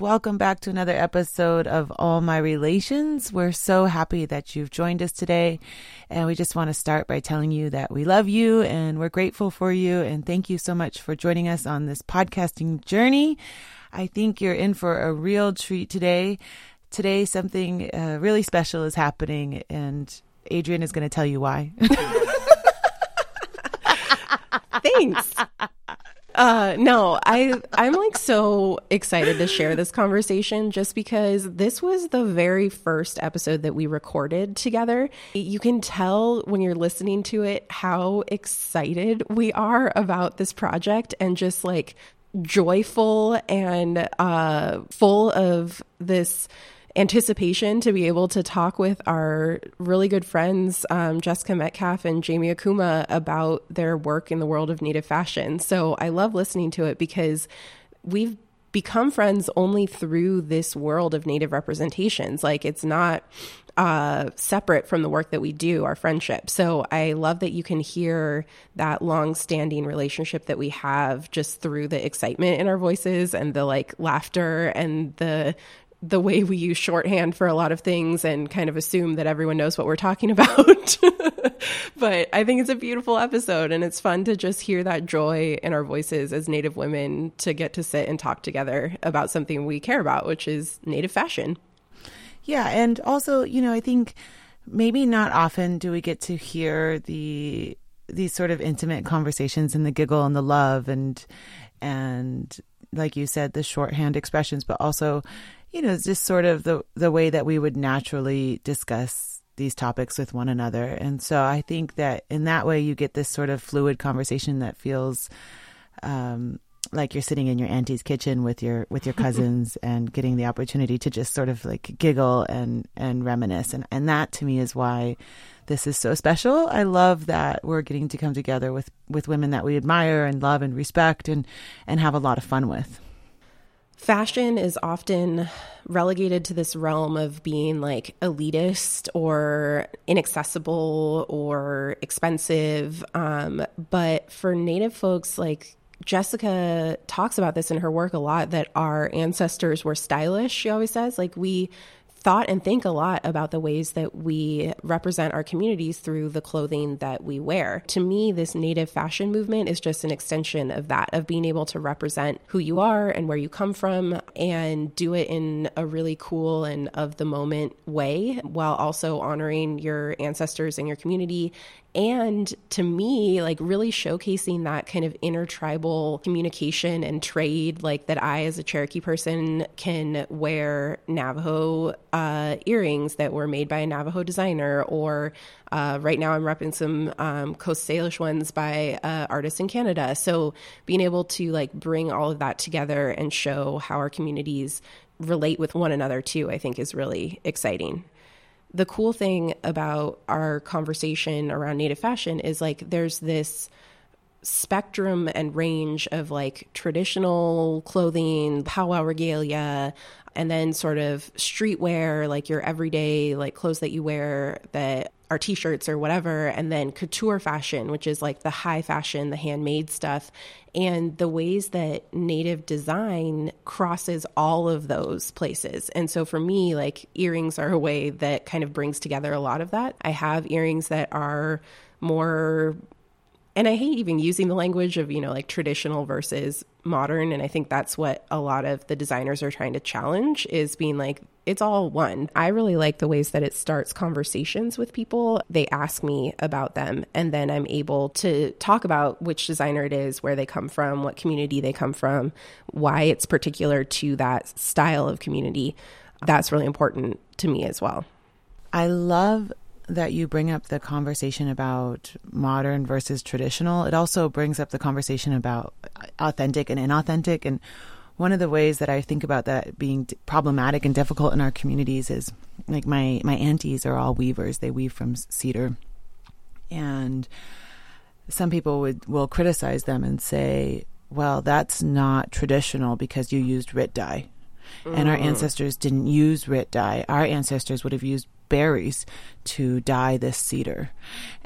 Welcome back to another episode of All My Relations. We're so happy that you've joined us today. And we just want to start by telling you that we love you and we're grateful for you. And thank you so much for joining us on this podcasting journey. I think you're in for a real treat today. Today, something uh, really special is happening, and Adrienne is going to tell you why. Thanks. Uh, no, I I'm like so excited to share this conversation just because this was the very first episode that we recorded together. You can tell when you're listening to it how excited we are about this project and just like joyful and uh full of this anticipation to be able to talk with our really good friends, um, Jessica Metcalfe and Jamie Okuma, about their work in the world of Native fashion. So I love listening to it because we've become friends only through this world of Native representations. Like it's not uh, separate from the work that we do, our friendship. So I love that you can hear that long standing relationship that we have just through the excitement in our voices and the like laughter and the the way we use shorthand for a lot of things and kind of assume that everyone knows what we're talking about. but I think it's a beautiful episode and it's fun to just hear that joy in our voices as Native women to get to sit and talk together about something we care about, which is Native fashion. Yeah. And also, you know, I think maybe not often do we get to hear the these sort of intimate conversations and the giggle and the love and and like you said the shorthand expressions but also you know, just sort of the the way that we would naturally discuss these topics with one another. And so I think that in that way you get this sort of fluid conversation that feels um, like you're sitting in your auntie's kitchen with your with your cousins and getting the opportunity to just sort of like giggle and and reminisce. And and that to me is why this is so special. I love that we're getting to come together with with women that we admire and love and respect and and have a lot of fun with fashion is often relegated to this realm of being like elitist or inaccessible or expensive. Um, but for Native folks, like Jessica talks about this in her work a lot that our ancestors were stylish, she always says. Like, we thought and think a lot about the ways that we represent our communities through the clothing that we wear. To me, this native fashion movement is just an extension of that, of being able to represent who you are and where you come from and do it in a really cool and of the moment way while also honoring your ancestors and your community and to me like really showcasing that kind of intertribal communication and trade like that i as a cherokee person can wear navajo uh, earrings that were made by a navajo designer or uh, right now i'm repping some um, coast salish ones by uh, artists in canada. So being able to like bring all of that together and show how our communities relate with one another too i think is really exciting the cool thing about our conversation around native fashion is like there's this spectrum and range of like traditional clothing, powwow regalia, and then sort of streetwear, like your everyday like clothes that you wear that are t-shirts or whatever, and then couture fashion, which is like the high fashion, the handmade stuff, and the ways that native design crosses all of those places. And so for me, like earrings are a way that kind of brings together a lot of that. I have earrings that are more and I hate even using the language of, you know, like traditional versus modern. And I think that's what a lot of the designers are trying to challenge is being like, it's all one. I really like the ways that it starts conversations with people. They ask me about them, and then I'm able to talk about which designer it is, where they come from, what community they come from, why it's particular to that style of community. That's really important to me as well. I love that you bring up the conversation about modern versus traditional. It also brings up the conversation about authentic and inauthentic. And one of the ways that I think about that being problematic and difficult in our communities is like my my aunties are all weavers. They weave from cedar, and some people would will criticize them and say, "Well, that's not traditional because you used RIT dye." And our mm. ancestors didn't use RIT dye. Our ancestors would have used berries to dye this cedar.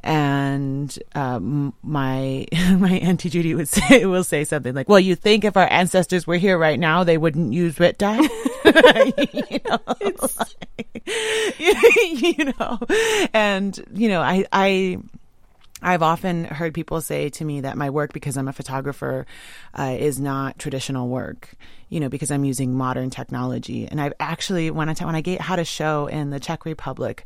And um, my my auntie Judy would say will say something like, "Well, you think if our ancestors were here right now, they wouldn't use RIT dye?" you know, like, you know, and you know, I I I've often heard people say to me that my work, because I'm a photographer, uh, is not traditional work. You know, because I'm using modern technology. And I've actually when I t- when I get, had a show in the Czech Republic,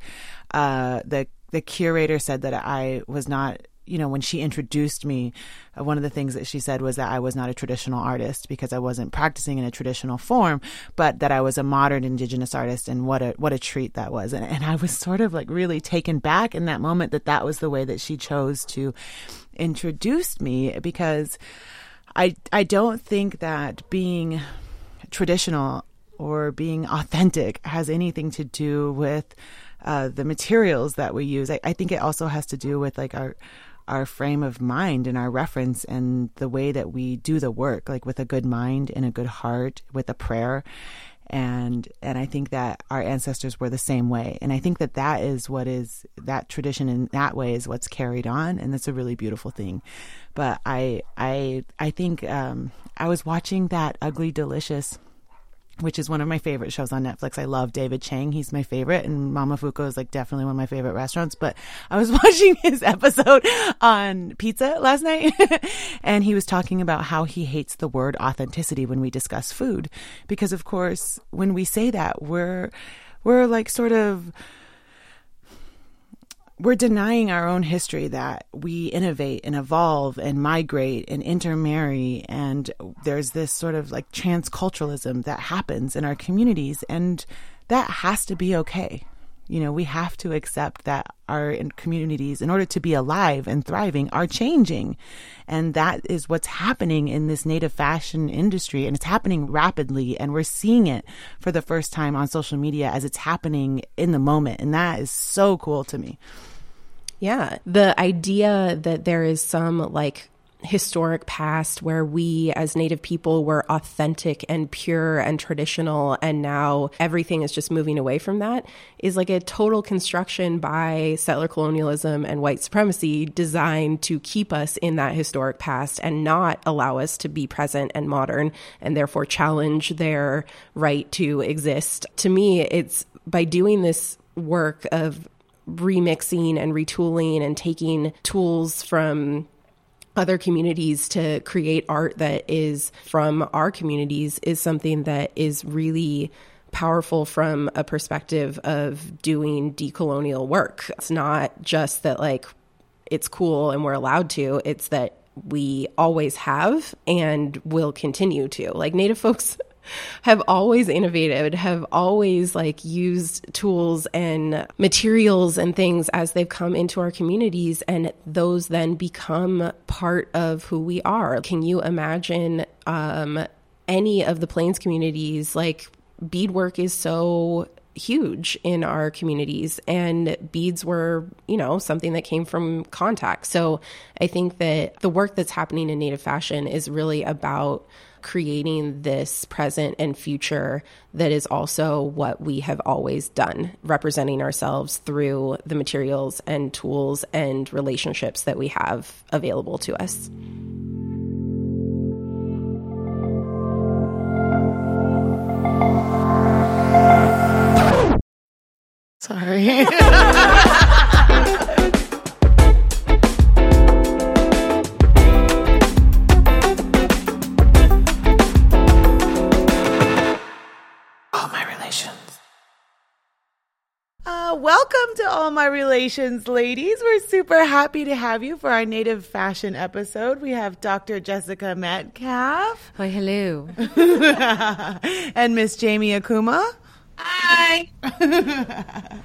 uh, the the curator said that I was not you know, when she introduced me, uh, one of the things that she said was that I was not a traditional artist because I wasn't practicing in a traditional form, but that I was a modern indigenous artist and what a, what a treat that was. And, and I was sort of like really taken back in that moment that that was the way that she chose to introduce me because I, I don't think that being traditional or being authentic has anything to do with uh, the materials that we use. I, I, think it also has to do with like our our frame of mind and our reference and the way that we do the work, like with a good mind and a good heart, with a prayer. And and I think that our ancestors were the same way, and I think that that is what is that tradition in that way is what's carried on, and that's a really beautiful thing. But I I I think um, I was watching that Ugly Delicious which is one of my favorite shows on Netflix. I love David Chang. He's my favorite. And Momofuku is like definitely one of my favorite restaurants. But I was watching his episode on pizza last night and he was talking about how he hates the word authenticity when we discuss food. Because of course, when we say that, we're, we're like sort of, we're denying our own history that we innovate and evolve and migrate and intermarry and there's this sort of like transculturalism that happens in our communities and that has to be okay you know we have to accept that our communities in order to be alive and thriving are changing. And that is what's happening in this native fashion industry and it's happening rapidly and we're seeing it for the first time on social media as it's happening in the moment. And that is so cool to me. Yeah. The idea that there is some like historic past where we as native people were authentic and pure and traditional and now everything is just moving away from that is like a total construction by settler colonialism and white supremacy designed to keep us in that historic past and not allow us to be present and modern and therefore challenge their right to exist. To me it's by doing this work of remixing and retooling and taking tools from other communities to create art that is from our communities is something that is really powerful from a perspective of doing decolonial work. It's not just that like it's cool and we're allowed to, it's that we always have and will continue to. Like Native folks have always innovated, have always like used tools and materials and things as they've come into our communities and those then become part of who we are. Can you imagine um, any of the plains communities like beadwork is so huge in our communities and beads were you know something that came from contact so i think that the work that's happening in native fashion is really about creating this present and future that is also what we have always done, representing ourselves through the materials and tools and relationships that we have available to us. Sorry. relations, ladies. We're super happy to have you for our native fashion episode. We have Dr. Jessica Metcalfe. Hi, hello. and Miss Jamie Okuma. Hi.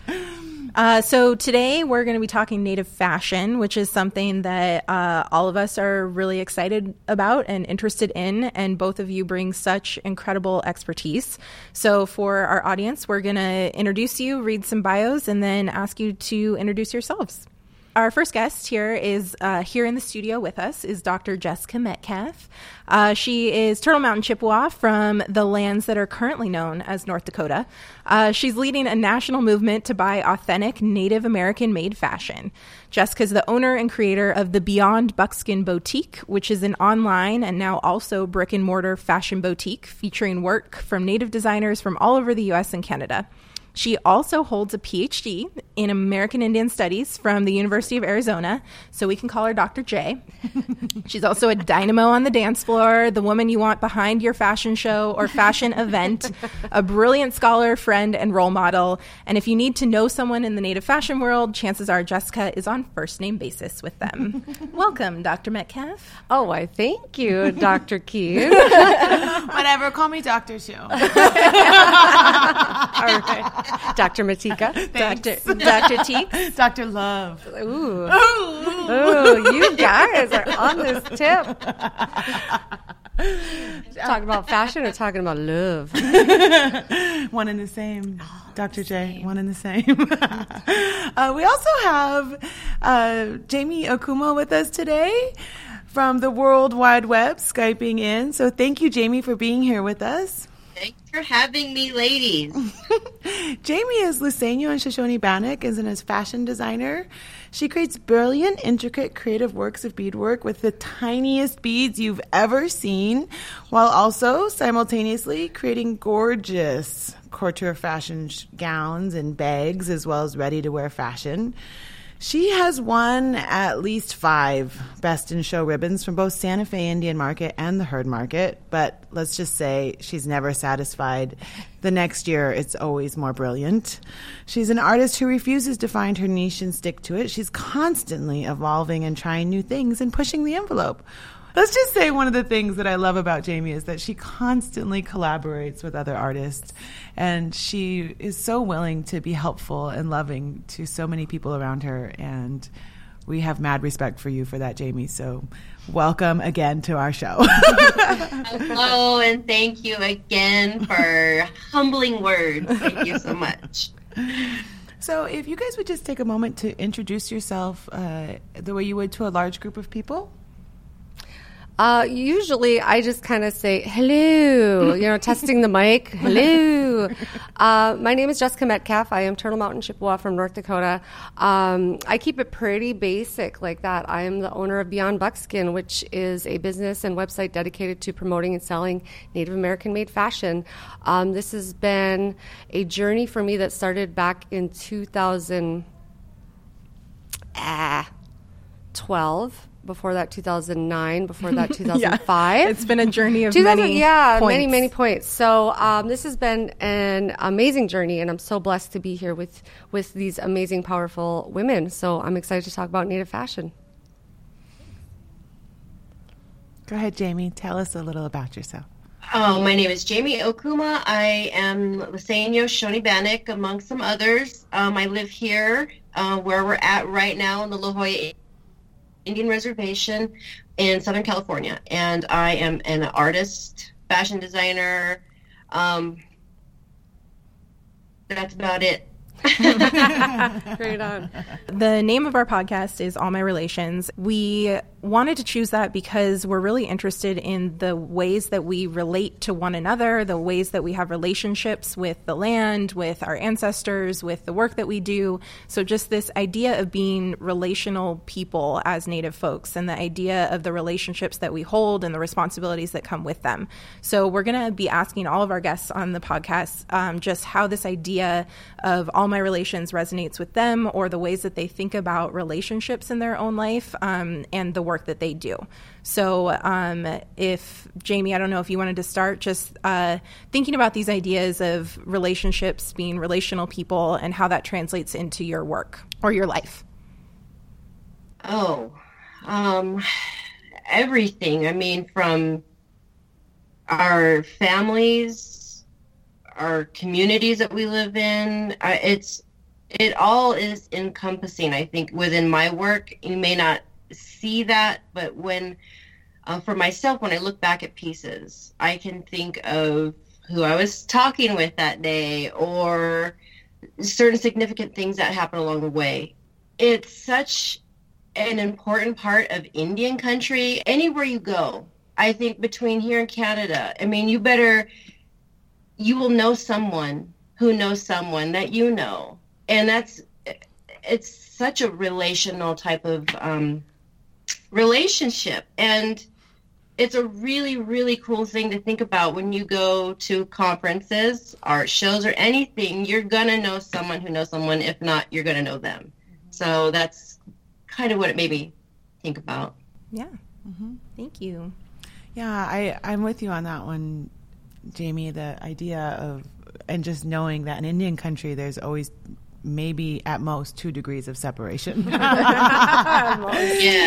Uh, so today we're going to be talking native fashion, which is something that uh, all of us are really excited about and interested in. And both of you bring such incredible expertise. So for our audience, we're going to introduce you, read some bios, and then ask you to introduce yourselves. Our first guest here is uh, here in the studio with us is Dr. Jessica Metcalfe. Uh, she is Turtle Mountain Chippewa from the lands that are currently known as North Dakota. Uh, she's leading a national movement to buy authentic Native American made fashion. Jessica is the owner and creator of the Beyond Buckskin Boutique, which is an online and now also brick and mortar fashion boutique featuring work from Native designers from all over the US and Canada. She also holds a PhD in American Indian Studies from the University of Arizona, so we can call her Dr. J. She's also a dynamo on the dance floor, the woman you want behind your fashion show or fashion event, a brilliant scholar, friend, and role model. And if you need to know someone in the native fashion world, chances are Jessica is on first name basis with them. Welcome, Dr. Metcalfe. Oh, I thank you, Dr. Keene. Whatever, call me Dr. Shu. All right. Dr. Matika. Dr. Dr. T. Dr. Love. Ooh. Ooh, Ooh. you guys are on this tip. talking about fashion or talking about love? one and the same. Dr. J, one and the same. uh, we also have uh, Jamie Okuma with us today from the World Wide Web, Skyping in. So thank you, Jamie, for being here with us. Thanks for having me, ladies. Jamie is Luiseño and Shoshone Bannock is a fashion designer. She creates brilliant, intricate, creative works of beadwork with the tiniest beads you've ever seen, while also simultaneously creating gorgeous couture fashion sh- gowns and bags, as well as ready to wear fashion. She has won at least five Best in Show ribbons from both Santa Fe Indian Market and the Heard Market, but let's just say she's never satisfied. The next year, it's always more brilliant. She's an artist who refuses to find her niche and stick to it. She's constantly evolving and trying new things and pushing the envelope. Let's just say one of the things that I love about Jamie is that she constantly collaborates with other artists and she is so willing to be helpful and loving to so many people around her and we have mad respect for you for that Jamie so welcome again to our show Hello, and thank you again for humbling words. Thank you so much. so if you guys would just take a moment to introduce yourself uh, the way you would to a large group of people Uh, usually, I just kind of say hello, you know, testing the mic. Hello. Uh, my name is Jessica Metcalfe. I am Turtle Mountain Chippewa from North Dakota. Um, I keep it pretty basic like that. I am the owner of Beyond Buckskin, which is a business and website dedicated to promoting and selling Native American made fashion. Um, this has been a journey for me that started back in 2000. 12 before that 2009 before that 2005 It's been a journey of 2000 many yeah points. many many points. So um, this has been an amazing journey and i'm so blessed to be here with with these amazing powerful women. So i'm excited to talk about native fashion. Go ahead Jamie. Tell us a little about yourself. Oh, my name is Jamie Okuma. I am Luiseño Shoshone Bannock, among some others. Um, I live here uh, where we're at right now in the La Jolla Indian Reservation in Southern California. And I am an artist, fashion designer. Um, that's about it. Great on. The name of our podcast is All My Relations. We wanted to choose that because we're really interested in the ways that we relate to one another, the ways that we have relationships with the land, with our ancestors, with the work that we do. So, just this idea of being relational people as Native folks and the idea of the relationships that we hold and the responsibilities that come with them. So, we're going to be asking all of our guests on the podcast um, just how this idea of all my relations resonates with them or the ways that they think about relationships in their own life um, and the work that they do. So, um, if Jamie, I don't know if you wanted to start just uh, thinking about these ideas of relationships, being relational people, and how that translates into your work or your life. Oh, um, everything. I mean, from our families, our communities that we live in. Uh, it's it all is encompassing. I think within my work, you may not see that, but when uh, for myself, when I look back at pieces, I can think of who I was talking with that day or certain significant things that happen along the way. It's such an important part of Indian country. Anywhere you go, I think between here and Canada, I mean, you better, you will know someone who knows someone that you know. And that's, it's such a relational type of um, relationship. And it's a really, really cool thing to think about when you go to conferences, art shows, or anything. You're going to know someone who knows someone. If not, you're going to know them. So that's kind of what it made me think about. Yeah. Mm-hmm. Thank you. Yeah, I, I'm with you on that one, Jamie. The idea of, and just knowing that in Indian country, there's always maybe at most two degrees of separation. yeah.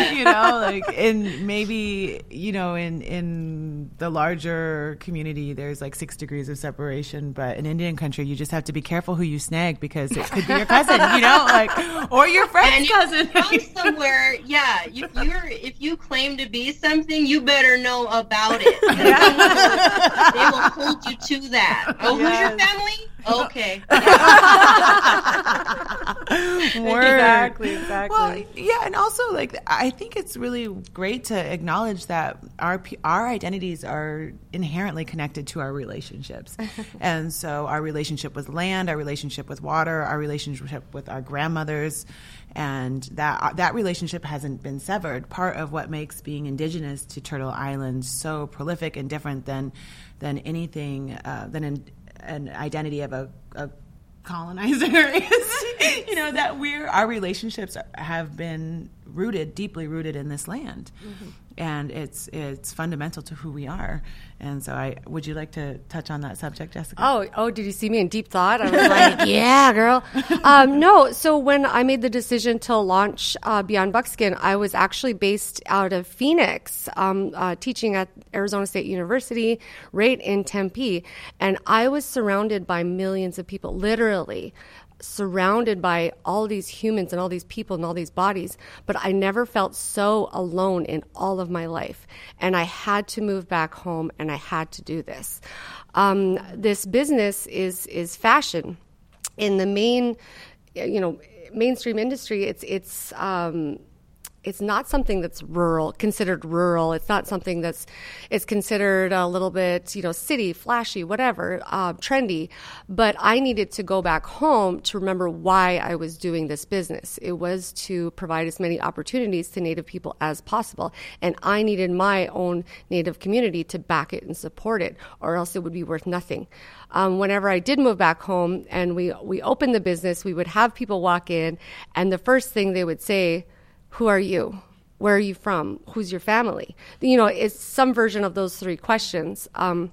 You know, like in maybe, you know, in in the larger community there's like six degrees of separation, but in Indian country you just have to be careful who you snag because it could be your cousin, you know, like or your friend's cousin. somewhere, yeah. If you're if you claim to be something, you better know about it. they will hold you to that. Oh, yes. who's your family? Okay. exactly, exactly. Well, yeah, and also like I think it's really great to acknowledge that our our identities are inherently connected to our relationships, and so our relationship with land, our relationship with water, our relationship with our grandmothers, and that that relationship hasn't been severed. Part of what makes being indigenous to Turtle Island so prolific and different than than anything uh, than an, an identity of a, a colonizer. Is you know that we're our relationships have been rooted deeply rooted in this land. Mm-hmm. and it's it's fundamental to who we are. And so i would you like to touch on that subject jessica? Oh oh did you see me in deep thought? I was like yeah girl. Um, no so when i made the decision to launch uh, beyond buckskin i was actually based out of phoenix um, uh, teaching at arizona state university right in tempe. And i was surrounded by millions of people literally surrounded by all these humans and all these people and all these bodies, but I never felt so alone in all of my life. And I had to move back home and I had to do this. Um, this business is, is fashion. In the main, you know, mainstream industry, it's, it's, um, it's not something that's rural, considered rural. It's not something that's it's considered a little bit, you know, city, flashy, whatever, uh, trendy. But I needed to go back home to remember why I was doing this business. It was to provide as many opportunities to Native people as possible, and I needed my own Native community to back it and support it, or else it would be worth nothing. Um, whenever I did move back home and we we opened the business, we would have people walk in, and the first thing they would say who are you? Where are you from? Who's your family? You know, it's some version of those three questions. Um,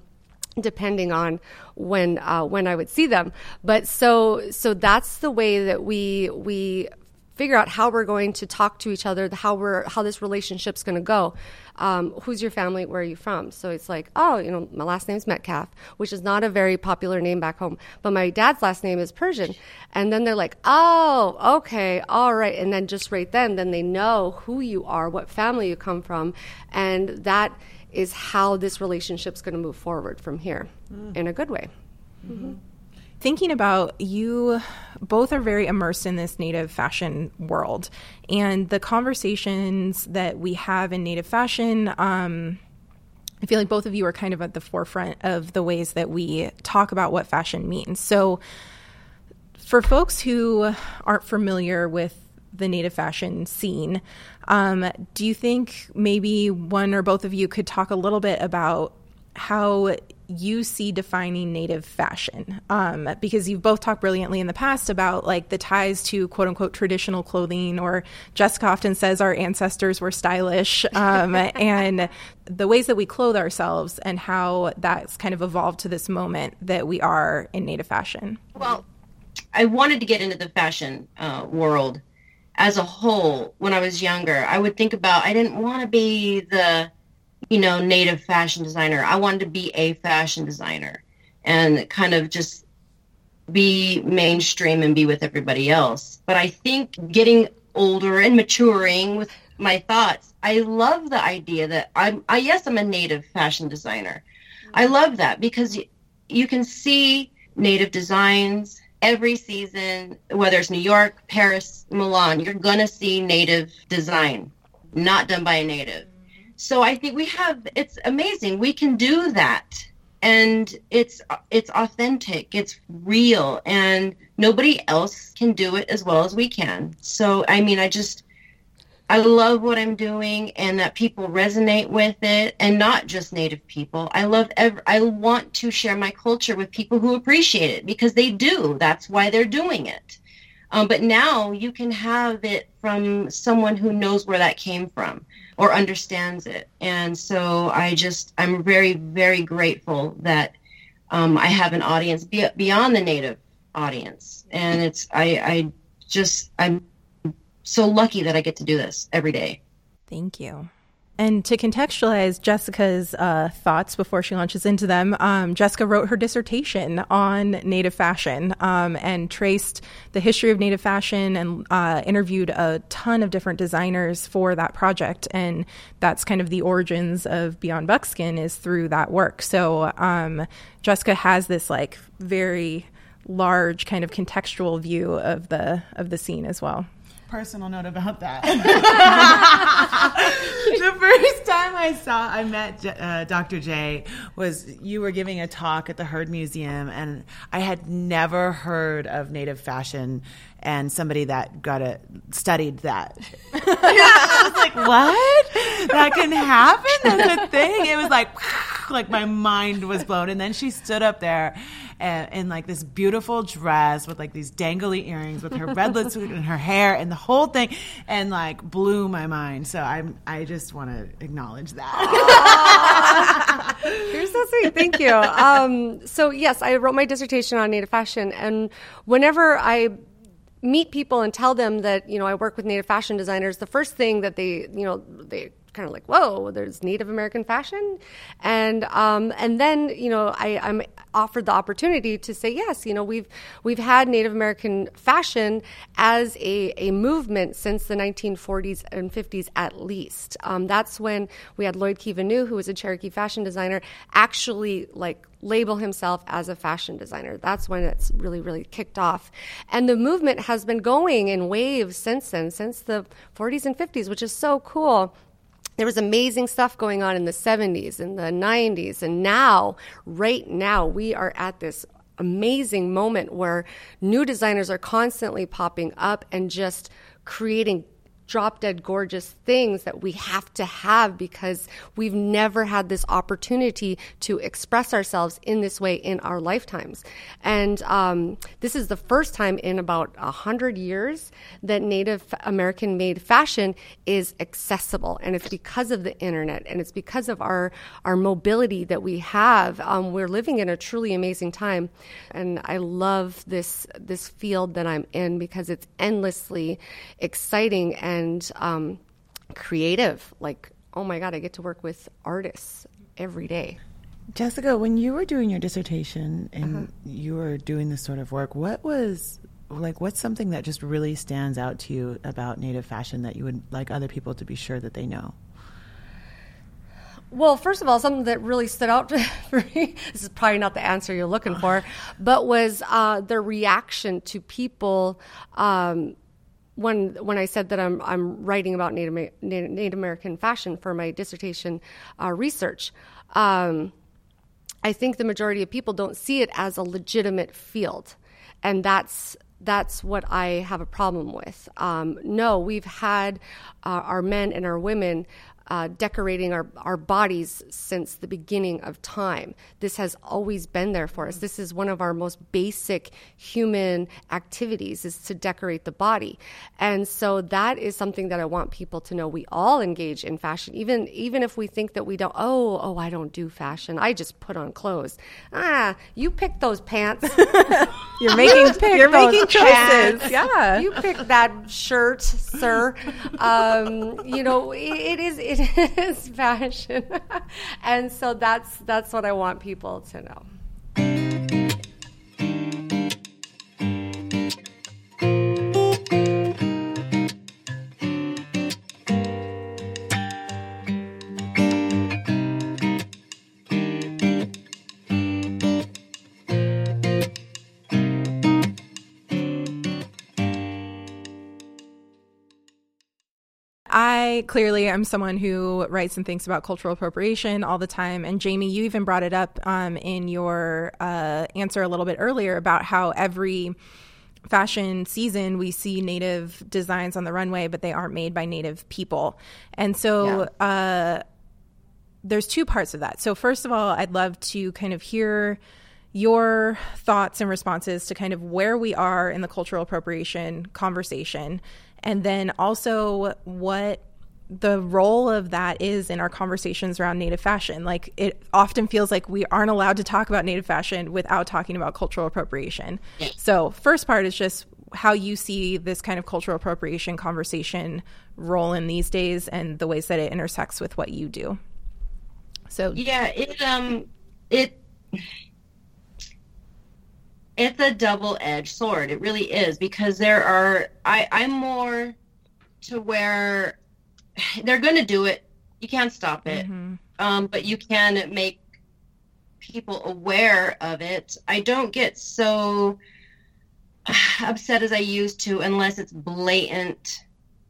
depending on when uh, when I would see them. But so so that's the way that we we figure out how we're going to talk to each other, how we're how this relationship's going to go. Um, who's your family? Where are you from? So it's like, oh, you know, my last name's Metcalfe, which is not a very popular name back home, but my dad's last name is Parisien. And then they're like, oh, okay, all right. And then just right then, then they know who you are, what family you come from, and that is how this relationship's going to move forward from here mm. in a good way. Mm-hmm thinking about you both are very immersed in this native fashion world. And the conversations that we have in native fashion um, i feel like both of you are kind of at the forefront of the ways that we talk about what fashion means. So for folks who aren't familiar with the native fashion scene um, do you think maybe one or both of you could talk a little bit about how you see defining native fashion um, because you've both talked brilliantly in the past about like the ties to quote unquote traditional clothing or jessica often says our ancestors were stylish um, and the ways that we clothe ourselves and how that's kind of evolved to this moment that we are in native fashion. Well i wanted to get into the fashion uh, world as a whole when i was younger. I would think about i didn't want to be the you know, native fashion designer. I wanted to be a fashion designer and kind of just be mainstream and be with everybody else. But I think getting older and maturing with my thoughts, I love the idea that I'm, I, yes, I'm a native fashion designer. I love that because you can see native designs every season, whether it's New York, Paris, Milan, you're going to see native design, not done by a native. So I think we have, it's amazing. We can do that. And it's it's authentic, it's real, and nobody else can do it as well as we can. So I mean, I just I love what I'm doing and that people resonate with it and not just native people. I love ev- I want to share my culture with people who appreciate it because they do. That's why they're doing it. Um, but now you can have it from someone who knows where that came from or understands it. And so I just I'm very very grateful that um, I have an audience be- beyond the native audience. And it's I I just I'm so lucky that I get to do this every day. Thank you. And to contextualize Jessica's uh, thoughts before she launches into them, um, Jessica wrote her dissertation on Native fashion um, and traced the history of Native fashion and uh, interviewed a ton of different designers for that project. And that's kind of the origins of Beyond Buckskin is through that work. So um, Jessica has this like very large kind of contextual view of the of the scene as well personal note about that. the first time I saw, I met uh, Dr. J was you were giving a talk at the Heard Museum, and I had never heard of Native fashion and somebody that got a studied that. I was like, what? That can happen? That's a thing. It was like, like my mind was blown. And then she stood up there and, in like this beautiful dress with like these dangly earrings with her red lipstick and her hair and the whole thing and like blew my mind. So I'm, I just want to acknowledge that. You're so sweet. Thank you. Um, so yes, I wrote my dissertation on Native fashion and whenever I meet people and tell them that you know I work with Native fashion designers, the first thing that they you know they kind of like, whoa, there's Native American fashion, and um, and then you know I, I'm offered the opportunity to say yes. You know we've we've had Native American fashion as a, a movement since the 1940s and 50s at least. Um, that's when we had Lloyd Kiva New, who was a Cherokee fashion designer, actually like label himself as a fashion designer. That's when it's really, really kicked off. And the movement has been going in waves since then, since the 40s and 50s, which is so cool there was amazing stuff going on in the 70s and the 90s and now right now we are at this amazing moment where new designers are constantly popping up and just creating drop dead gorgeous things that we have to have because we've never had this opportunity to express ourselves in this way in our lifetimes. And um, this is the first time in about a hundred years that Native American made fashion is accessible, and it's because of the internet and it's because of our our mobility that we have. Um, we're living in a truly amazing time, and I love this this field that I'm in because it's endlessly exciting and and um, creative. Like, oh my God, I get to work with artists every day. Jessica, when you were doing your dissertation and uh-huh. you were doing this sort of work, what was like what's something that just really stands out to you about native fashion that you would like other people to be sure that they know? Well, first of all, something that really stood out for me, this is probably not the answer you're looking for, but was uh, the reaction to people um, when when I said that I'm I'm writing about Native Native American fashion for my dissertation uh, research, um, I think the majority of people don't see it as a legitimate field, and that's that's what I have a problem with. Um, no, we've had uh, our men and our women uh, decorating our, our bodies since the beginning of time. This has always been there for us. This is one of our most basic human activities is to decorate the body. And so that is something that I want people to know. We all engage in fashion, even even if we think that we don't, oh, oh, I don't do fashion. I just put on clothes. Ah, you pick those pants. you're making you you're making choices. Pants. Yeah. You pick that shirt, sir. Um, you know, it, it is it it is fashion. and so that's that's what I want people to know. I clearly am someone who writes and thinks about cultural appropriation all the time. And Jamie, you even brought it up um, in your uh, answer a little bit earlier about how every fashion season we see native designs on the runway, but they aren't made by native people. And so yeah. uh, there's two parts of that. So, first of all, I'd love to kind of hear your thoughts and responses to kind of where we are in the cultural appropriation conversation and then also what the role of that is in our conversations around native fashion. Like it often feels like we aren't allowed to talk about native fashion without talking about cultural appropriation. So, first part is just how you see this kind of cultural appropriation conversation roll in these days and the ways that it intersects with what you do. So, yeah, it um it it's a double-edged sword it really is because there are i i'm more to where they're going to do it. You can't stop it. Mm-hmm. um, but you can make people aware of it. I don't get so upset as i used to unless it's blatant.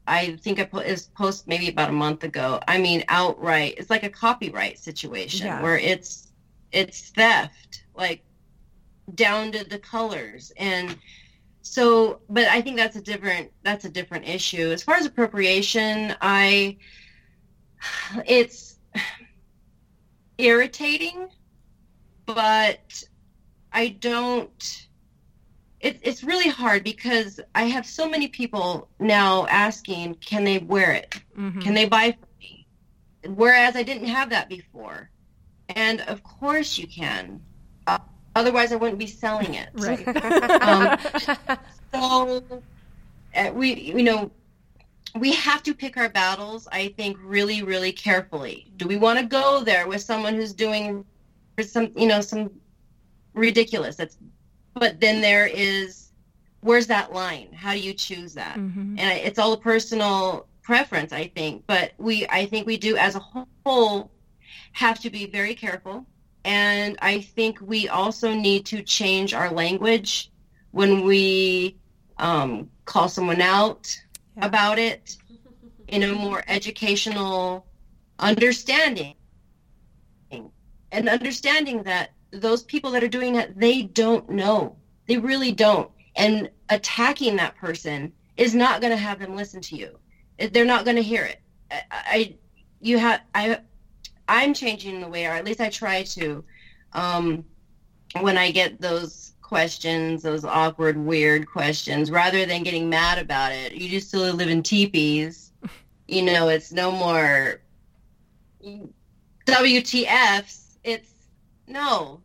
I think i put this post maybe about a month ago. I mean outright. It's like a copyright situation yeah. where it's it's theft like down to the colors. And so but i think that's a different that's a different issue. As far as appropriation i it's irritating but i don't it, it's really hard because i have so many people now asking can they wear it? Mm-hmm. can they buy from me? Whereas i didn't have that before. And of course you can Otherwise, I wouldn't be selling it. Right. um, so uh, we, you know, we have to pick our battles. I think really, really carefully. Do we want to go there with someone who's doing some, you know, some ridiculous? That's, but then there is, where's that line? How do you choose that? Mm-hmm. And it's all a personal preference, I think. But we, I think we do as a whole have to be very careful and I think we also need to change our language when we um, call someone out yeah. about it in a more educational understanding. And understanding that those people that are doing that, they don't know. They really don't. And attacking that person is not going to have them listen to you. They're not going to hear it. I, I you have I I'm changing the way, or at least I try to, um, when I get those questions, those awkward, weird questions, rather than getting mad about it. You just still live in teepees. You know, it's no more WTFs. It's no.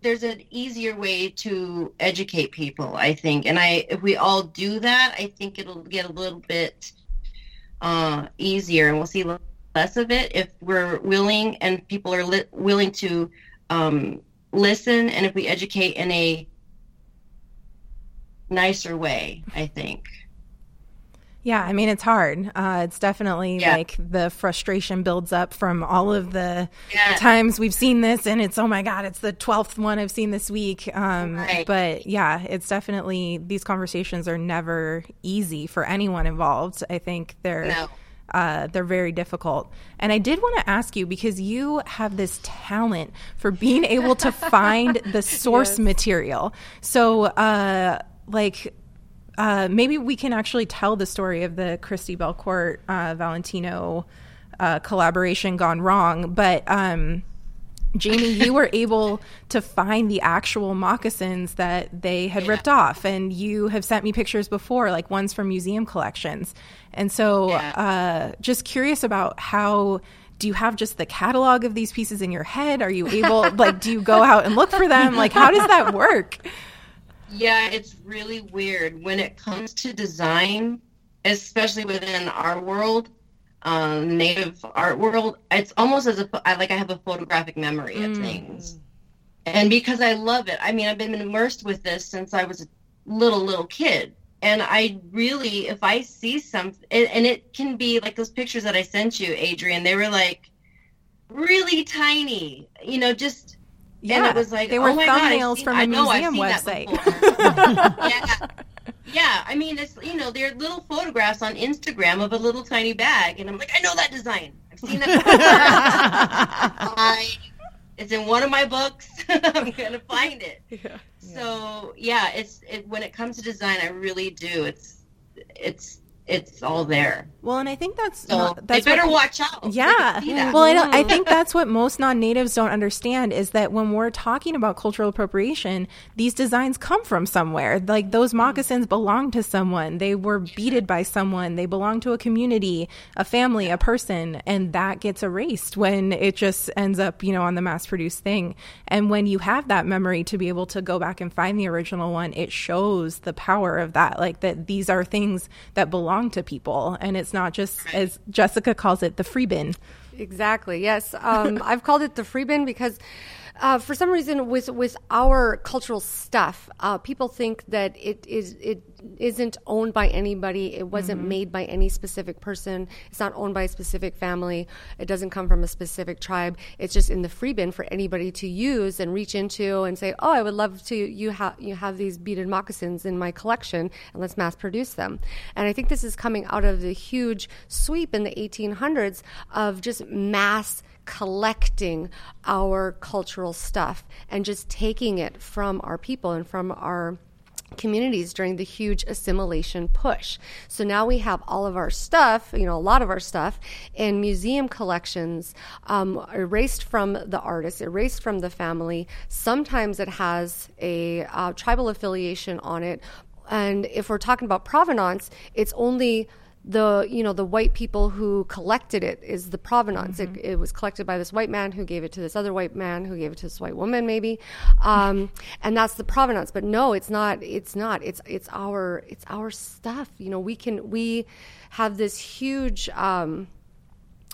There's an easier way to educate people, I think, and I if we all do that, I think it'll get a little bit uh, easier, and we'll see less of it if we're willing and people are li- willing to um, listen and if we educate in a nicer way, I think. Yeah, I mean it's hard. Uh, it's definitely yeah. like the frustration builds up from all of the yeah. times we've seen this, and it's oh my god, it's the twelfth one I've seen this week. Um, right. But yeah, it's definitely these conversations are never easy for anyone involved. I think they're no. Uh, they're very difficult. And I did want to ask you because you have this talent for being able to find the source yes. material. So, uh, like, uh, maybe we can actually tell the story of the Christi Belcourt uh, Valentino uh, collaboration gone wrong. But um, Jamie, you were able to find the actual moccasins that they had yeah. ripped off, and you have sent me pictures before, like ones from museum collections. And so, yeah. uh, just curious about how do you have just the catalog of these pieces in your head? Are you able, like, do you go out and look for them? Like, how does that work? Yeah, it's really weird when it comes to design, especially within our world um, native art world, it's almost as if I like I have a photographic memory mm. of things. And because I love it, I mean, I've been immersed with this since I was a little little kid. And I really, if I see something, and it can be like those pictures that I sent you, Adrienne, They were like really tiny, you know, just yeah. And it was like they were oh thumbnails God, seen, from a museum website. yeah, Yeah, I mean, it's you know, there are little photographs on Instagram of a little tiny bag, and I'm like, I know that design. I've seen that. I, it's in one of my books. I'm gonna find it. Yeah. So yeah, it's it, when it comes to design, I really do. It's it's it's all there. Well, and I think that's so not, that's they better what, watch out. Yeah. Well, I don't. I think that's what most non-natives don't understand is that when we're talking about cultural appropriation, these designs come from somewhere. Like those hmm. moccasins belong to someone. They were beaded by someone. They belong to a community, a family, a person, and that gets erased when it just ends up, you know, on the mass-produced thing. And when you have that memory to be able to go back and find the original one, it shows the power of that. Like that these are things that belong to people, and it's not just as Jessica calls it, the free bin. Exactly. Yes, um, I've called it the free bin because. Uh, for some reason, with with our cultural stuff, uh, people think that it is it isn't owned by anybody. It wasn't mm-hmm. made by any specific person. It's not owned by a specific family. It doesn't come from a specific tribe. It's just in the free bin for anybody to use and reach into and say, "Oh, I would love to you have you have these beaded moccasins in my collection, and let's mass produce them." And I think this is coming out of the huge sweep in the 1800s of just mass collecting our cultural stuff and just taking it from our people and from our communities during the huge assimilation push. So now we have all of our stuff, you know, a lot of our stuff in museum collections um, erased from the artist, erased from the family. Sometimes it has a uh, tribal affiliation on it. And if we're talking about provenance, it's only the you know the white people who collected it is the provenance. Mm-hmm. It, it, was collected by this white man who gave it to this other white man who gave it to this white woman, maybe, um, and that's the provenance. But no, it's not. It's not. It's it's our it's our stuff. You know, we can we have this huge. Um,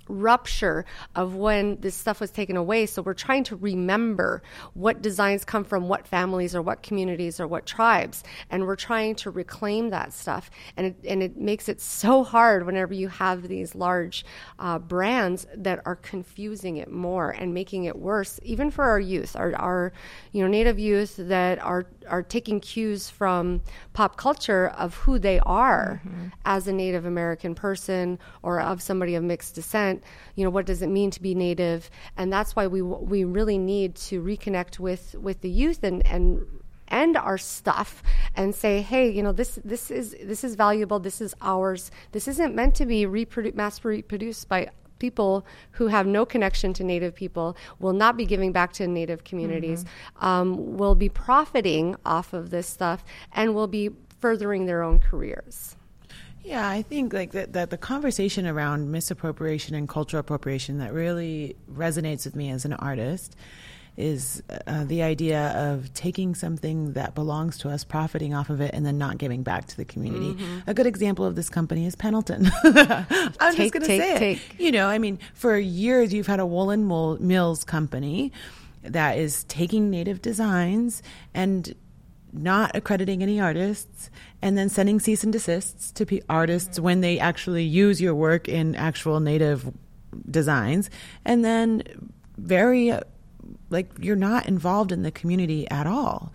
rupture of when this stuff was taken away. So we're trying to remember what designs come from what families or what communities or what tribes, and we're trying to reclaim that stuff. And it, and it makes it so hard whenever you have these large uh, brands that are confusing it more and making it worse, even for our youth, our, our you know native youth that are are taking cues from pop culture of who they are mm-hmm. as a Native American person or of somebody of mixed descent. You know, what does it mean to be Native? And that's why we we really need to reconnect with with the youth and and and our stuff and say hey you know this this is this is valuable this is ours this isn't meant to be reprodu- mass reproduced by people who have no connection to Native people will not be giving back to Native communities, mm-hmm. um, will be profiting off of this stuff, and will be furthering their own careers. Yeah, I think like that, that the conversation around misappropriation and cultural appropriation that really resonates with me as an artist is uh, the idea of taking something that belongs to us, profiting off of it, and then not giving back to the community. Mm-hmm. A good example of this company is Pendleton. I'm take, just going to say take. it. You know, I mean, for years you've had a woolen mills company that is taking native designs and not accrediting any artists and then sending cease and desists to artists mm-hmm. when they actually use your work in actual native designs and then very like you're not involved in the community at all.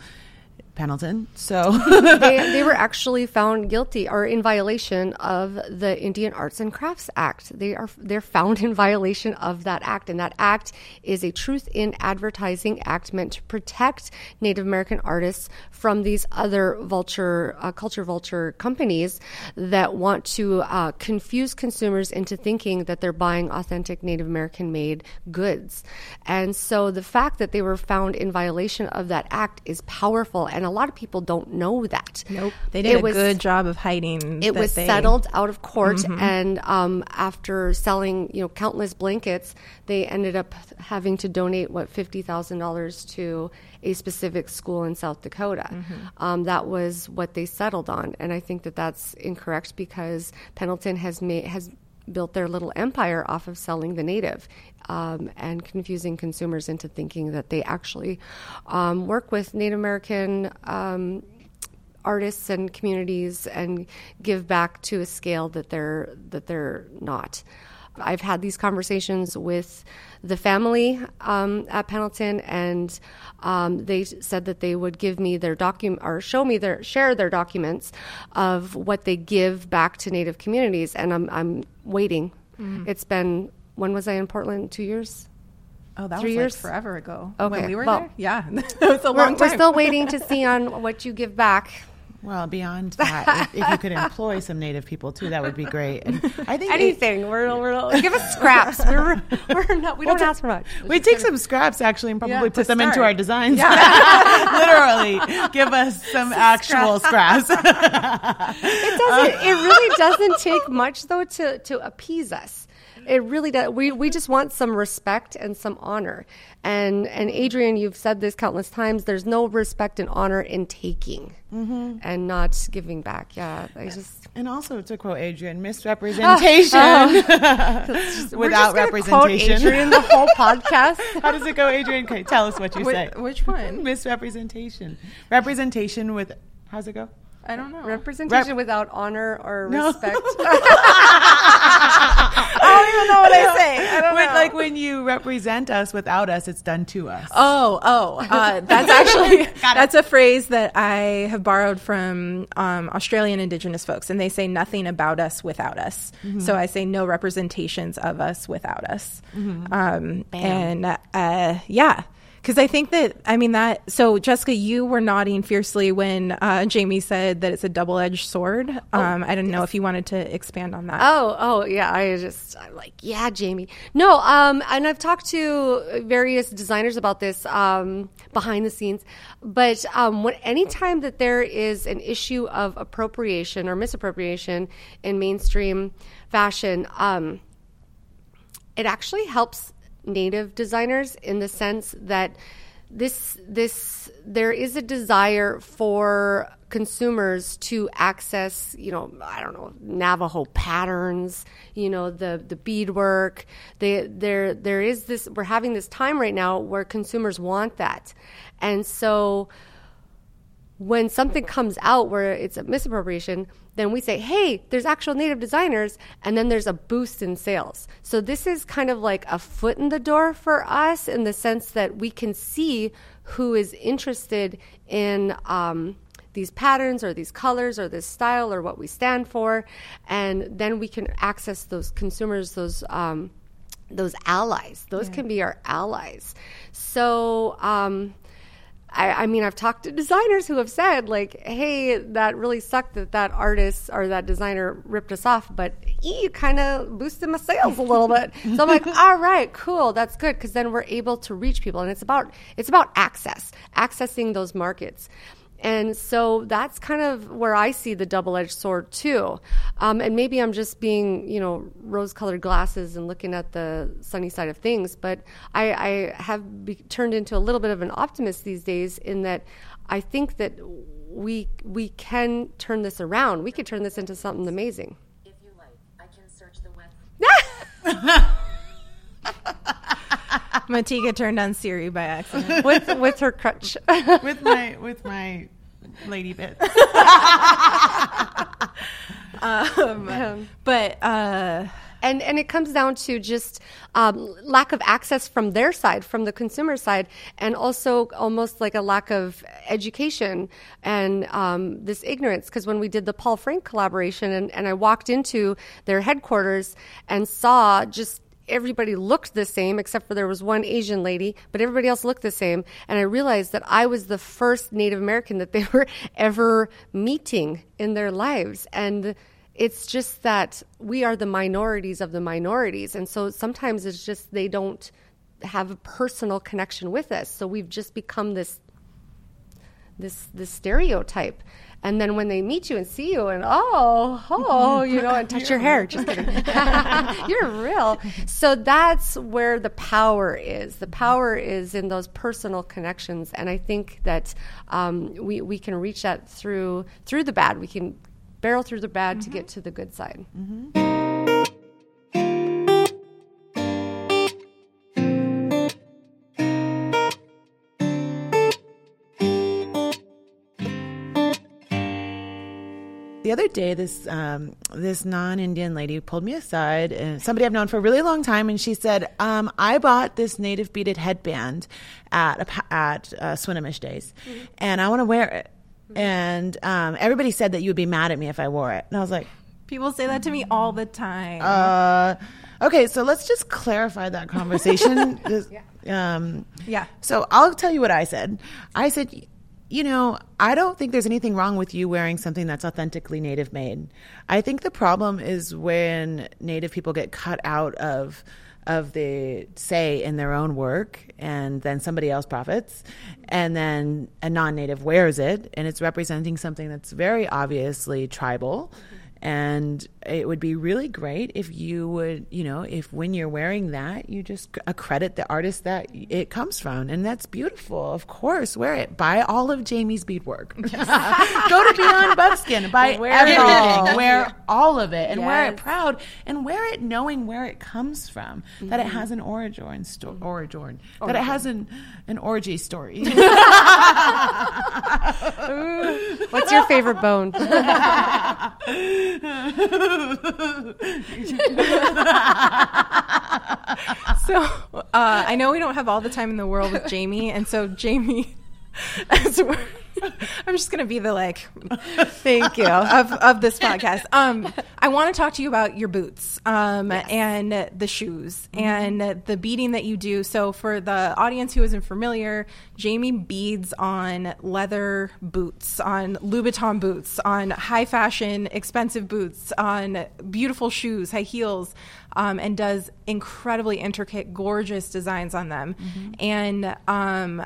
Pendleton. So they, they were actually found guilty or in violation of the Indian Arts and Crafts Act. They are they're found in violation of that act, and that act is a Truth in Advertising Act meant to protect Native American artists from these other vulture uh, culture vulture companies that want to uh, confuse consumers into thinking that they're buying authentic Native American made goods. And so the fact that they were found in violation of that act is powerful and and a lot of people don't know that. Nope, they did it a was, good job of hiding. It was they... settled out of court, mm-hmm. and um, after selling you know countless blankets, they ended up having to donate what fifty thousand dollars to a specific school in South Dakota. Mm-hmm. Um, that was what they settled on, and I think that that's incorrect because Pendleton has made has built their little empire off of selling the native um, and confusing consumers into thinking that they actually um, work with Native American um, artists and communities and give back to a scale that they're that they're not. I've had these conversations with the family um, at Pendleton, and um, they said that they would give me their document or show me their share their documents of what they give back to Native communities, and I'm I'm waiting. Mm-hmm. It's been when was I in Portland? Two years. Oh, that Three was years? like forever ago. Okay, When we were well- there? Yeah. it was a We're, long we're still waiting to see on what you give back. Well, beyond that, if, if you could employ some native people too, that would be great. And I think it- Anything. we're, we're give us scraps. We're, we're not. We don't ask for much. we take some scraps actually and probably Yeah, put them into our designs. Literally, give us some actual scraps. It doesn't. it really doesn't take much though to to appease us. It really does. We we just want some respect and some honor. And and Adrienne, you've said this countless times. There's no respect and honor in taking mm-hmm. and not giving back. Yeah, I just and also, to quote Adrienne, misrepresentation without we're just quote representation. Adrienne the whole podcast. How does it go, Adrienne? Okay, tell us what you say. Which one? Misrepresentation. Representation with. How's it go? I don't know. Representation Rep- without honor or No. respect. I don't even know what I say. I don't When, know. like when you represent us without us, it's done to us. Oh, oh, uh, that's actually that's a phrase that I have borrowed from um, Australian Indigenous folks, and they say nothing about us without us. So I say no representations of us without us. Um, and uh, yeah. Because I think that, I mean, that, so Jessica, you were nodding fiercely when uh, Jamie said that it's a double edged sword. Um, I didn't know if you wanted to expand on that. Oh, oh, yeah. I just I'm like, yeah, Jamie. No, um, and I've talked to various designers about this um, behind the scenes. But um, when anytime that there is an issue of appropriation or misappropriation in mainstream fashion, um, it actually helps native designers in the sense that this this there is a desire for consumers to access you know i don't know navajo patterns you know the the beadwork. They there there is this we're having this time right now where consumers want that. And so when something comes out where it's a misappropriation, then we say, hey, there's actual native designers, and then there's a boost in sales. So this is kind of like a foot in the door for us in the sense that we can see who is interested in um, these patterns or these colors or this style or what we stand for, and then we can access those consumers, those. Um, those allies, those can be our allies. So, um, I, I mean, I've talked to designers who have said, like, hey, that really sucked that that artist or that designer ripped us off, but you kind of boosted my sales a little bit. So I'm like, all right, cool, that's good, because then we're able to reach people, and it's about it's about access, accessing those markets. And so that's kind of where I see the double edged sword too. Um, and maybe I'm just being, you know, rose colored glasses and looking at the sunny side of things. But I, I have be- turned into a little bit of an optimist these days in that I think that we, we can turn this around. We could turn this into something amazing. If you like, I can search the web. Matika turned on Siri by accident. with, with her crutch. with my with my lady bits. but uh, and and it comes down to just um, lack of access from their side, from the consumer side, and also almost like a lack of education and um, this ignorance. Because when we did the Paul Frank collaboration, and, and I walked into their headquarters and saw just everybody looked the same except for there was one Asian lady, but everybody else looked the same. And I realized that I was the first Native American that they were ever meeting in their lives. And it's just that we are the minorities of the minorities. And so sometimes it's just they don't have a personal connection with us. So we've just become this this this stereotype. And then when they meet you and see you and oh, oh, you know, and touch your hair. Just kidding. You're real. So that's where the power is. The power is in those personal connections. And I think that um, we, we can reach that through through the bad. We can barrel through the bad to get to the good side. The other day, this um, this non-Indian lady pulled me aside, and somebody I've known for a really long time, and she said, um, "I bought this native beaded headband at a, at uh, Swinomish Days, and I want to wear it." And um, everybody said that you would be mad at me if I wore it, and I was like, People say that to me all the time. uh, "Okay, so let's just clarify that conversation." Just, um, yeah. so I'll tell you what I said. I said, you know, I don't think there's anything wrong with you wearing something that's authentically native made. I think the problem is when native people get cut out of of the say in their own work and then somebody else profits and then a non-native wears it and it's representing something that's very obviously tribal and it would be really great if you would you know if when you're wearing that you just accredit the artist that it comes from. And that's beautiful. Of course wear it. Buy all of jamie's beadwork. Go to beyond buckskin buy Wear it everything. all. wear all of it and wear it proud and wear it knowing where it comes from that it mm-hmm. has an origin sto- mm-hmm. origin that it has an an orgy story. What's your favorite bone? So uh, I know we don't have all the time in the world with Jamie, and so Jamie, I'm just gonna be the like, thank you of of this podcast. Um, I want to talk to you about your boots, um, and the shoes and the beading that you do. So for the audience who isn't familiar, Jamie beads on leather boots, on Louboutin boots, on high fashion, expensive boots, on beautiful shoes, high heels, um, and does incredibly intricate, gorgeous designs on them. And um,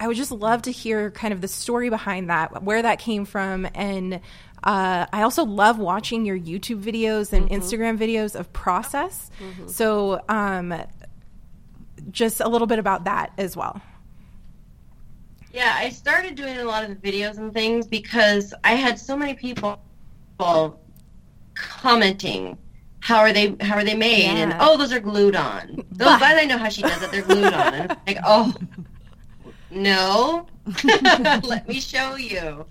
I would just love to hear kind of the story behind that, where that came from, and uh, I also love watching your YouTube videos and Instagram videos of process. So, um, just a little bit about that as well. Yeah, I started doing a lot of the videos and things because I had so many people commenting how are they how are they made and oh those are glued on. Those glad I know how she does it. They're glued on. And I'm like, oh no. Let me show you.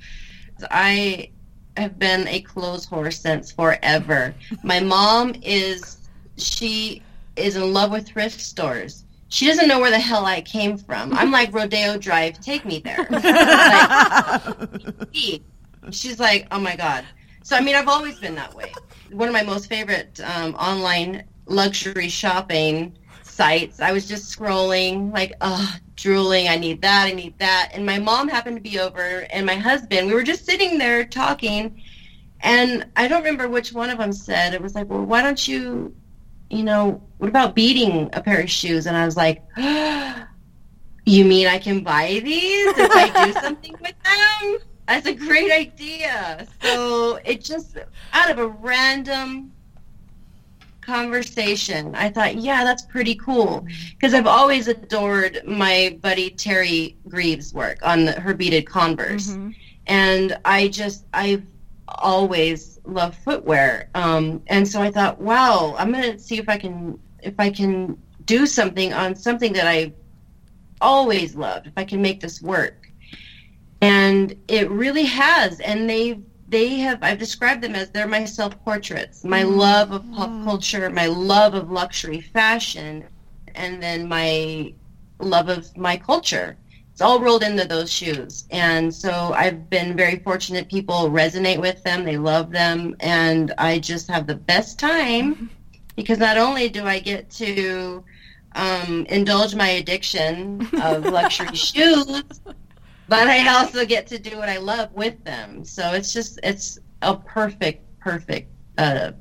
I have been a clothes horse since forever. My mom is she is in love with thrift stores. She doesn't know where the hell I came from. I'm like Rodeo Drive, take me there. Like, she's like, oh my god. So I mean, I've always been that way. One of my most favorite um, online luxury shopping sites. I was just scrolling, like, oh, drooling. I need that. I need that. And my mom happened to be over, and my husband. We were just sitting there talking, and I don't remember which one of them said it was like, well, why don't you, you know, what about beading a pair of shoes? And I was like. You mean I can buy these if I do something with them? That's a great idea. So it just out of a random conversation, I thought, yeah, that's pretty cool. Because I've always adored my buddy Teri Greeves' work on the, her beaded Converse, and I just I've always loved footwear, um, and so I thought, wow, I'm gonna see if I can if I can do something on something that I always loved if I can make this work. And it really has. And they they have I've described them as they're my self portraits. My mm. love of pop mm. culture, my love of luxury fashion, and then my love of my culture. It's all rolled into those shoes. And so I've been very fortunate people resonate with them, they love them, and I just have the best time mm-hmm. because not only do I get to um, indulge my addiction of luxury shoes, but I also get to do what I love with them. So it's just it's a perfect, perfect uh,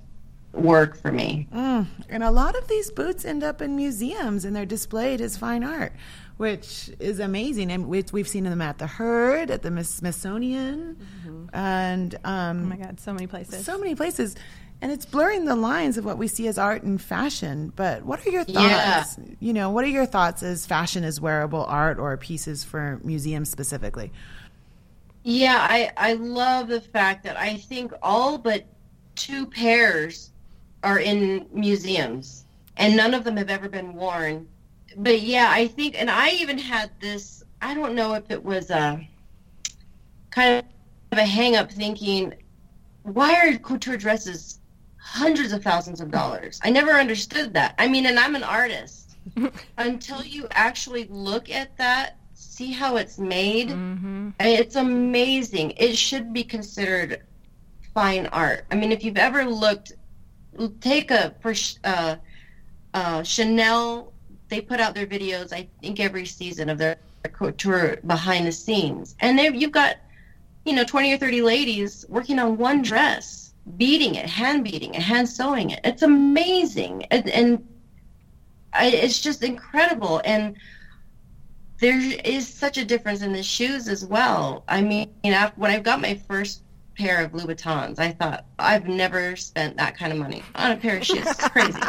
work for me. Mm. And a lot of these boots end up in museums and they're displayed as fine art, which is amazing. And we- we've seen them at the Heard, at the Smithsonian, and um, Oh my God, so many places. so many places. And it's blurring the lines of what we see as art and fashion. But what are your Yeah. thoughts? You know, what are your thoughts as fashion is wearable art or pieces for museums specifically? Yeah, I, I love the fact that I think all but two pairs are in museums and none of them have ever been worn. But yeah, I think, and I even had this, I don't know if it was a kind of a hang up thinking, why are couture dresses hundreds of thousands of dollars? I never understood that. I mean, and I'm an artist. Until you actually look at that, see how it's made, Mm-hmm. I mean, it's amazing. It should be considered fine art. I mean, if you've ever looked, take a for uh, uh, Chanel. They put out their videos. I think every season of their couture behind the scenes, and you've got, you know, twenty or thirty ladies working on one dress, beading it, hand beading it, hand sewing it. It's amazing, and, and I, it's just incredible. And there is such a difference in the shoes as well. I mean, when I got my first pair of Louboutins, I thought I've never spent that kind of money on a pair of shoes. It's crazy.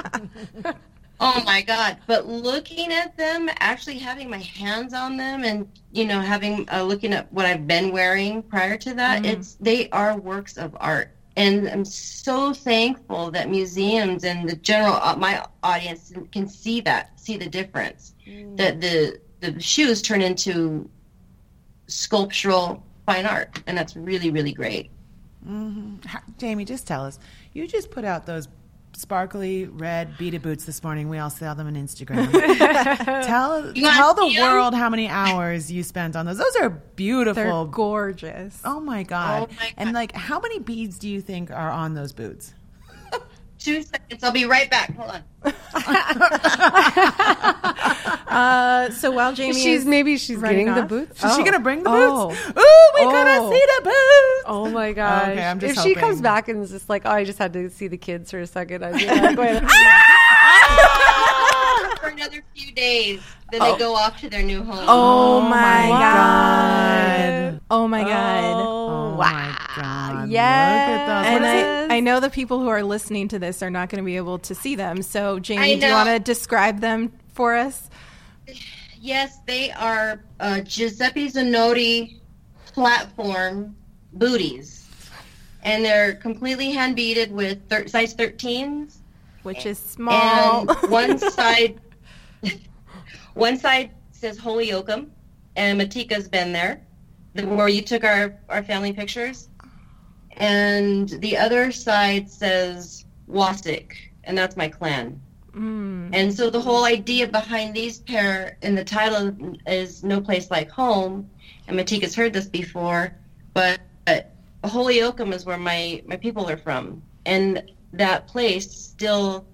oh my god! But looking at them, actually having my hands on them, and you know, having uh, looking at what I've been wearing prior to that, it's they are works of art. And I'm so thankful that museums and the general uh, my audience can see that, see the difference. That the the shoes turn into sculptural fine art, and that's really really great. Ha- Jamie, just tell us. You just put out those sparkly red beaded boots this morning. We all saw them on Instagram. tell You tell the world how many hours you spent on those. Those are beautiful, They're gorgeous. oh my god! Oh my And like, how many beads do you think are on those boots? Two seconds, I'll be right back. Hold on. Uh, so while Jamie She's is maybe she's running getting the off- boots. Is she gonna bring the Oh. boots? Ooh, we Oh. gonna see the boots. Oh my gosh! Okay, I'm just if she comes back and is just like, "Oh, I just had to see the kids for a second, I'd be like, Wait, For another few days, then they go off to their new home. Oh, my, my god. God. Oh my god. Oh my god! Yes. Look. And What is it? I, I know the people who are listening to this are not going to be able to see them. So, Jamie, do you want to describe them for us? Yes, they are uh, Giuseppe Zanotti platform booties, and they're completely hand beaded with thir- size 13s. Which is small. And one side, one side says Holy Oakham, and Matika's been there, the, where you took our, our family pictures. And the other side says Wasik, and that's my clan. Mm. And so the whole idea behind these pair, and the title is No Place Like Home, and Matika's heard this before, but, but Holy Oakham is where my, my people are from. And that place still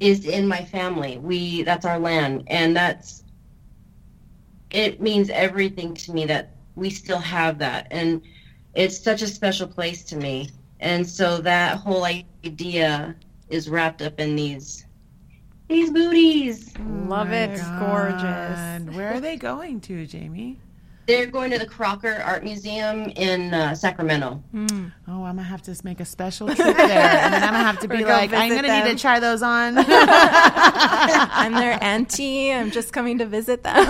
is in my family. We that's our land, and that's it means everything to me that we still have that, and it's such a special place to me. And so that whole idea is wrapped up in these these booties. love it. It's gorgeous. God. Where are they going to, Jamie? They're going to the Crocker Art Museum in uh, Sacramento. Oh, I'm gonna have to make a special trip there, and then I'm gonna have to be go like, I'm gonna need to try those on. I'm their auntie. I'm just coming to visit them.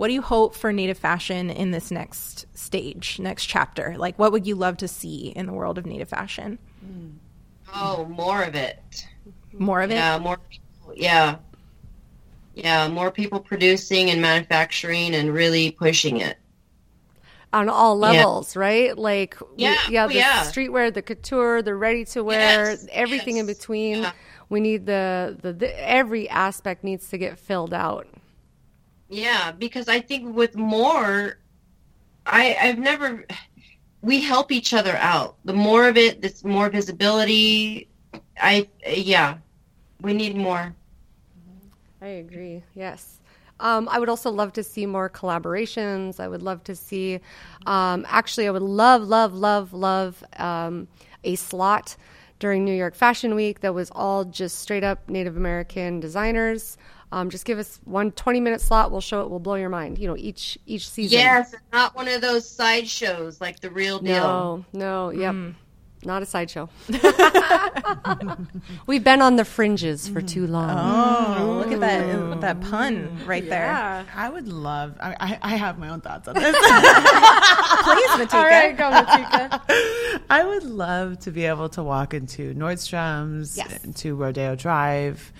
What do you hope for native fashion in this next stage, next chapter? Like, what would you love to see in the world of native fashion? Oh, more of it. More of it? Yeah, more people. Yeah. Yeah, more people producing and manufacturing and really pushing it. On all levels, right? Like, we- Yeah, yeah, oh, the yeah. streetwear, the couture, the ready to wear, Yes, everything in between. yeah. We need the, the the every aspect needs to get filled out. Yeah, because I think with more, I I've never. We help each other out. The more of it, this more visibility. I yeah, we need more. I agree. Yes. Um, I would also love to see more collaborations. I would love to see, um, actually, I would love, love, love, love um, a slot during New York Fashion Week that was all just straight up Native American designers. Um, just give us one 20 minute slot. We'll show it. We'll blow your mind. You know, each each season. Yes, not one of those sideshows like the real deal. No, no, yep. Not a sideshow. We've been on the fringes for too long. Oh, look at that that pun right there. I would love. I, I, I have my own thoughts on this. Please, Matika. All right, go, Matika. I would love to be able to walk into Nordstrom's, Yes. to Rodeo Drive,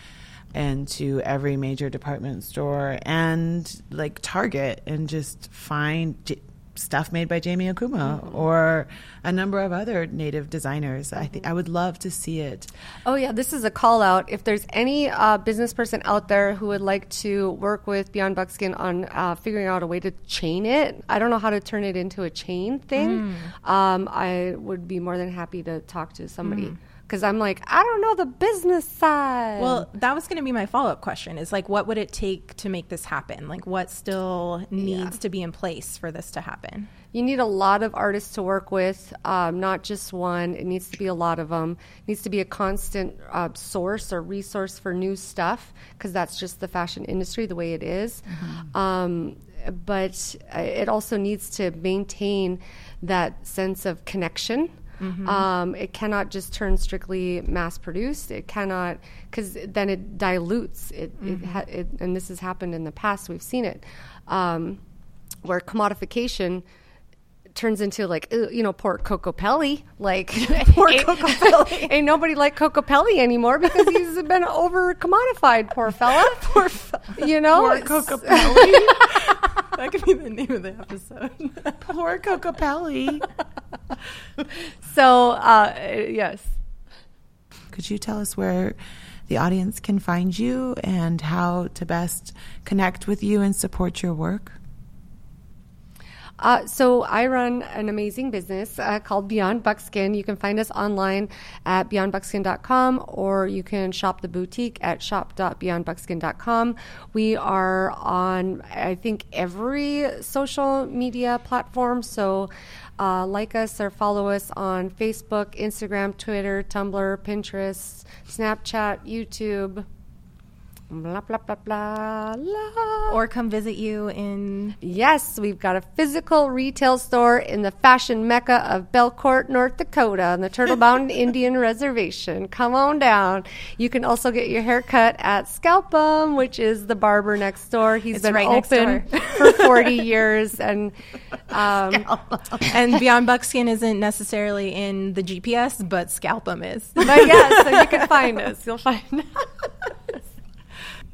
and to every major department store and like Target and just find j- stuff made by Jamie Okuma or a number of other native designers. I think I would love to see it. Oh yeah, this is a call out. If there's any uh, business person out there who would like to work with Beyond Buckskin on uh, figuring out a way to chain it, I don't know how to turn it into a chain thing. Um, I would be more than happy to talk to somebody because I'm like, I don't know the business side. Well, that was going to be my follow up question is like, what would it take to make this happen? Like, what still needs to be in place for this to happen? You need a lot of artists to work with, um, not just one. It needs to be a lot of them. It needs to be a constant uh, source or resource for new stuff because that's just the fashion industry the way it is. Um, but uh, it also needs to maintain that sense of connection. Um, it cannot just turn strictly mass produced. It cannot, because then it dilutes. It, it, ha- it, and this has happened in the past. We've seen it, um, where commodification turns into like uh, you know poor Kokopelli like poor Kokopelli ain't nobody like Kokopelli anymore because he's been over commodified poor fella poor fella you know Poor Kokopelli. That could be the name of the episode. Poor Kokopelli. so uh, yes Could you tell us where the audience can find you and how to best connect with you and support your work? Uh, so I run an amazing business uh, called Beyond Buckskin. You can find us online at beyondbuckskin.com or you can shop the boutique at shop.beyondbuckskin.com. We are on, I think, every social media platform. So uh, like us or follow us on Facebook, Instagram, Twitter, Tumblr, Pinterest, Snapchat, YouTube. Blah, blah, blah, blah, blah. or come visit you in Yes, we've got a physical retail store in the fashion mecca of Belcourt, North Dakota, on the Turtle Mountain Indian Reservation. Come on down. You can also get your hair cut at Scalpum, which is the barber next door. He's It's been right open for 40 years. And um, and Beyond Buckskin isn't necessarily in the GPS, but Scalpum is. but yeah, so you can find us. You'll find us.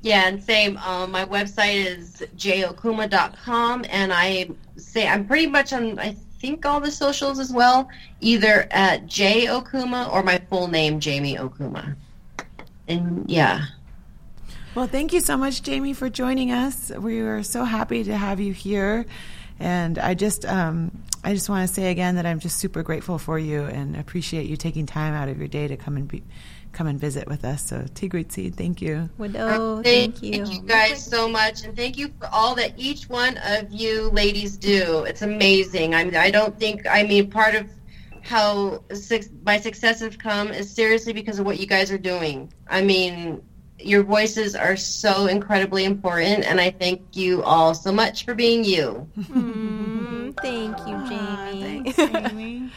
Yeah, and same. Um, my website is jokuma.com, and I say I'm pretty much on. I think all the socials as well, either at J Okuma or my full name, Jamie Okuma. And yeah, Well, thank you so much, Jamie, for joining us. We are so happy to have you here, and I just, um, I just want to say again that I'm just super grateful for you and appreciate you taking time out of your day to come and be, come and visit with us. So, T'igwicid, thank you. Wado, thank, thank you. thank you guys so much, and thank you for all that each one of you ladies do. It's amazing. I mean, I don't think. I mean, part of how suc my success has come is seriously because of what you guys are doing. I mean, your voices are so incredibly important, and I thank you all so much for being you. Mm, thank you, Jamie. Thanks, Jamie.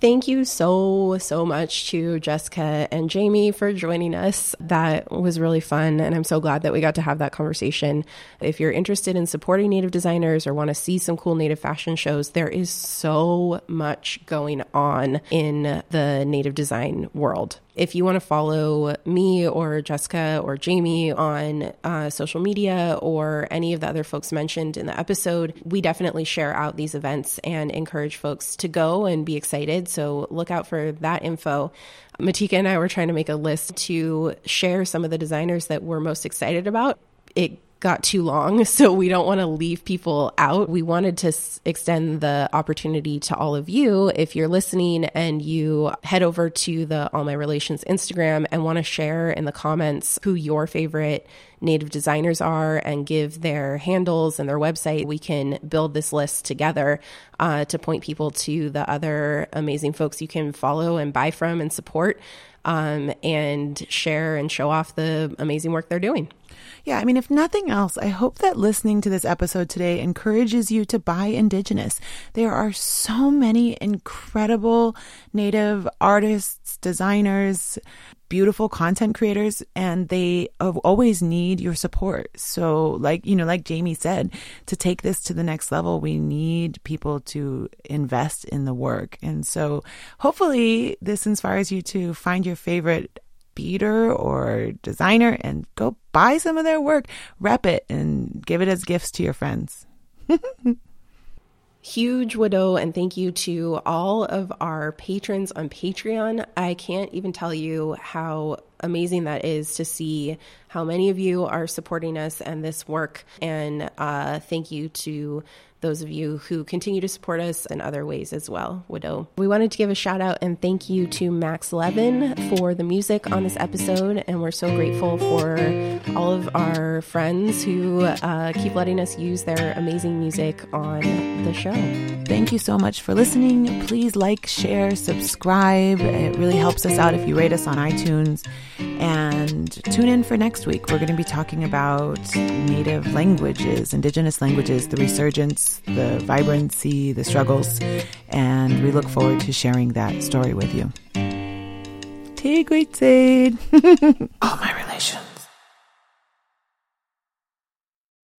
Thank you so, so much to Jessica and Jamie for joining us. That was really fun. And I'm so glad that we got to have that conversation. If you're interested in supporting Native designers or want to see some cool Native fashion shows, there is so much going on in the Native design world. If you want to follow me or Jessica or Jamie on uh, social media or any of the other folks mentioned in the episode, we definitely share out these events and encourage folks to go and be excited. So look out for that info. Matika and I were trying to make a list to share some of the designers that we're most excited about. It got too long, so we don't want to leave people out. We wanted to s- extend the opportunity to all of you if you're listening and you head over to the All My Relations Instagram and want to share in the comments who your favorite native designers are and give their handles and their website. We can build this list together uh, to point people to the other amazing folks you can follow and buy from and support um, and share and show off the amazing work they're doing. Yeah, I mean, if nothing else, I hope that listening to this episode today encourages you to buy Indigenous. There are so many incredible Native artists, designers, beautiful content creators, and they always need your support. So, like, you know, like Jamie said, to take this to the next level, we need people to invest in the work. And so, hopefully, this inspires you to find your favorite beader or designer and go buy some of their work, rep it, and give it as gifts to your friends. Huge wado, and thank you to all of our patrons on Patreon. I can't even tell you how amazing that is to see how many of you are supporting us and this work. And uh, thank you to those of you who continue to support us in other ways as well, Wado. We wanted to give a shout out and thank you to Max Levin for the music on this episode. And we're so grateful for all of our friends who uh, keep letting us use their amazing music on the show. Thank you so much for listening. Please like, share, subscribe. It really helps us out if you rate us on iTunes. And tune in for next week. We're going to be talking about native languages, indigenous languages, the resurgence, the vibrancy, the struggles. And we look forward to sharing that story with you. Take great All my relations.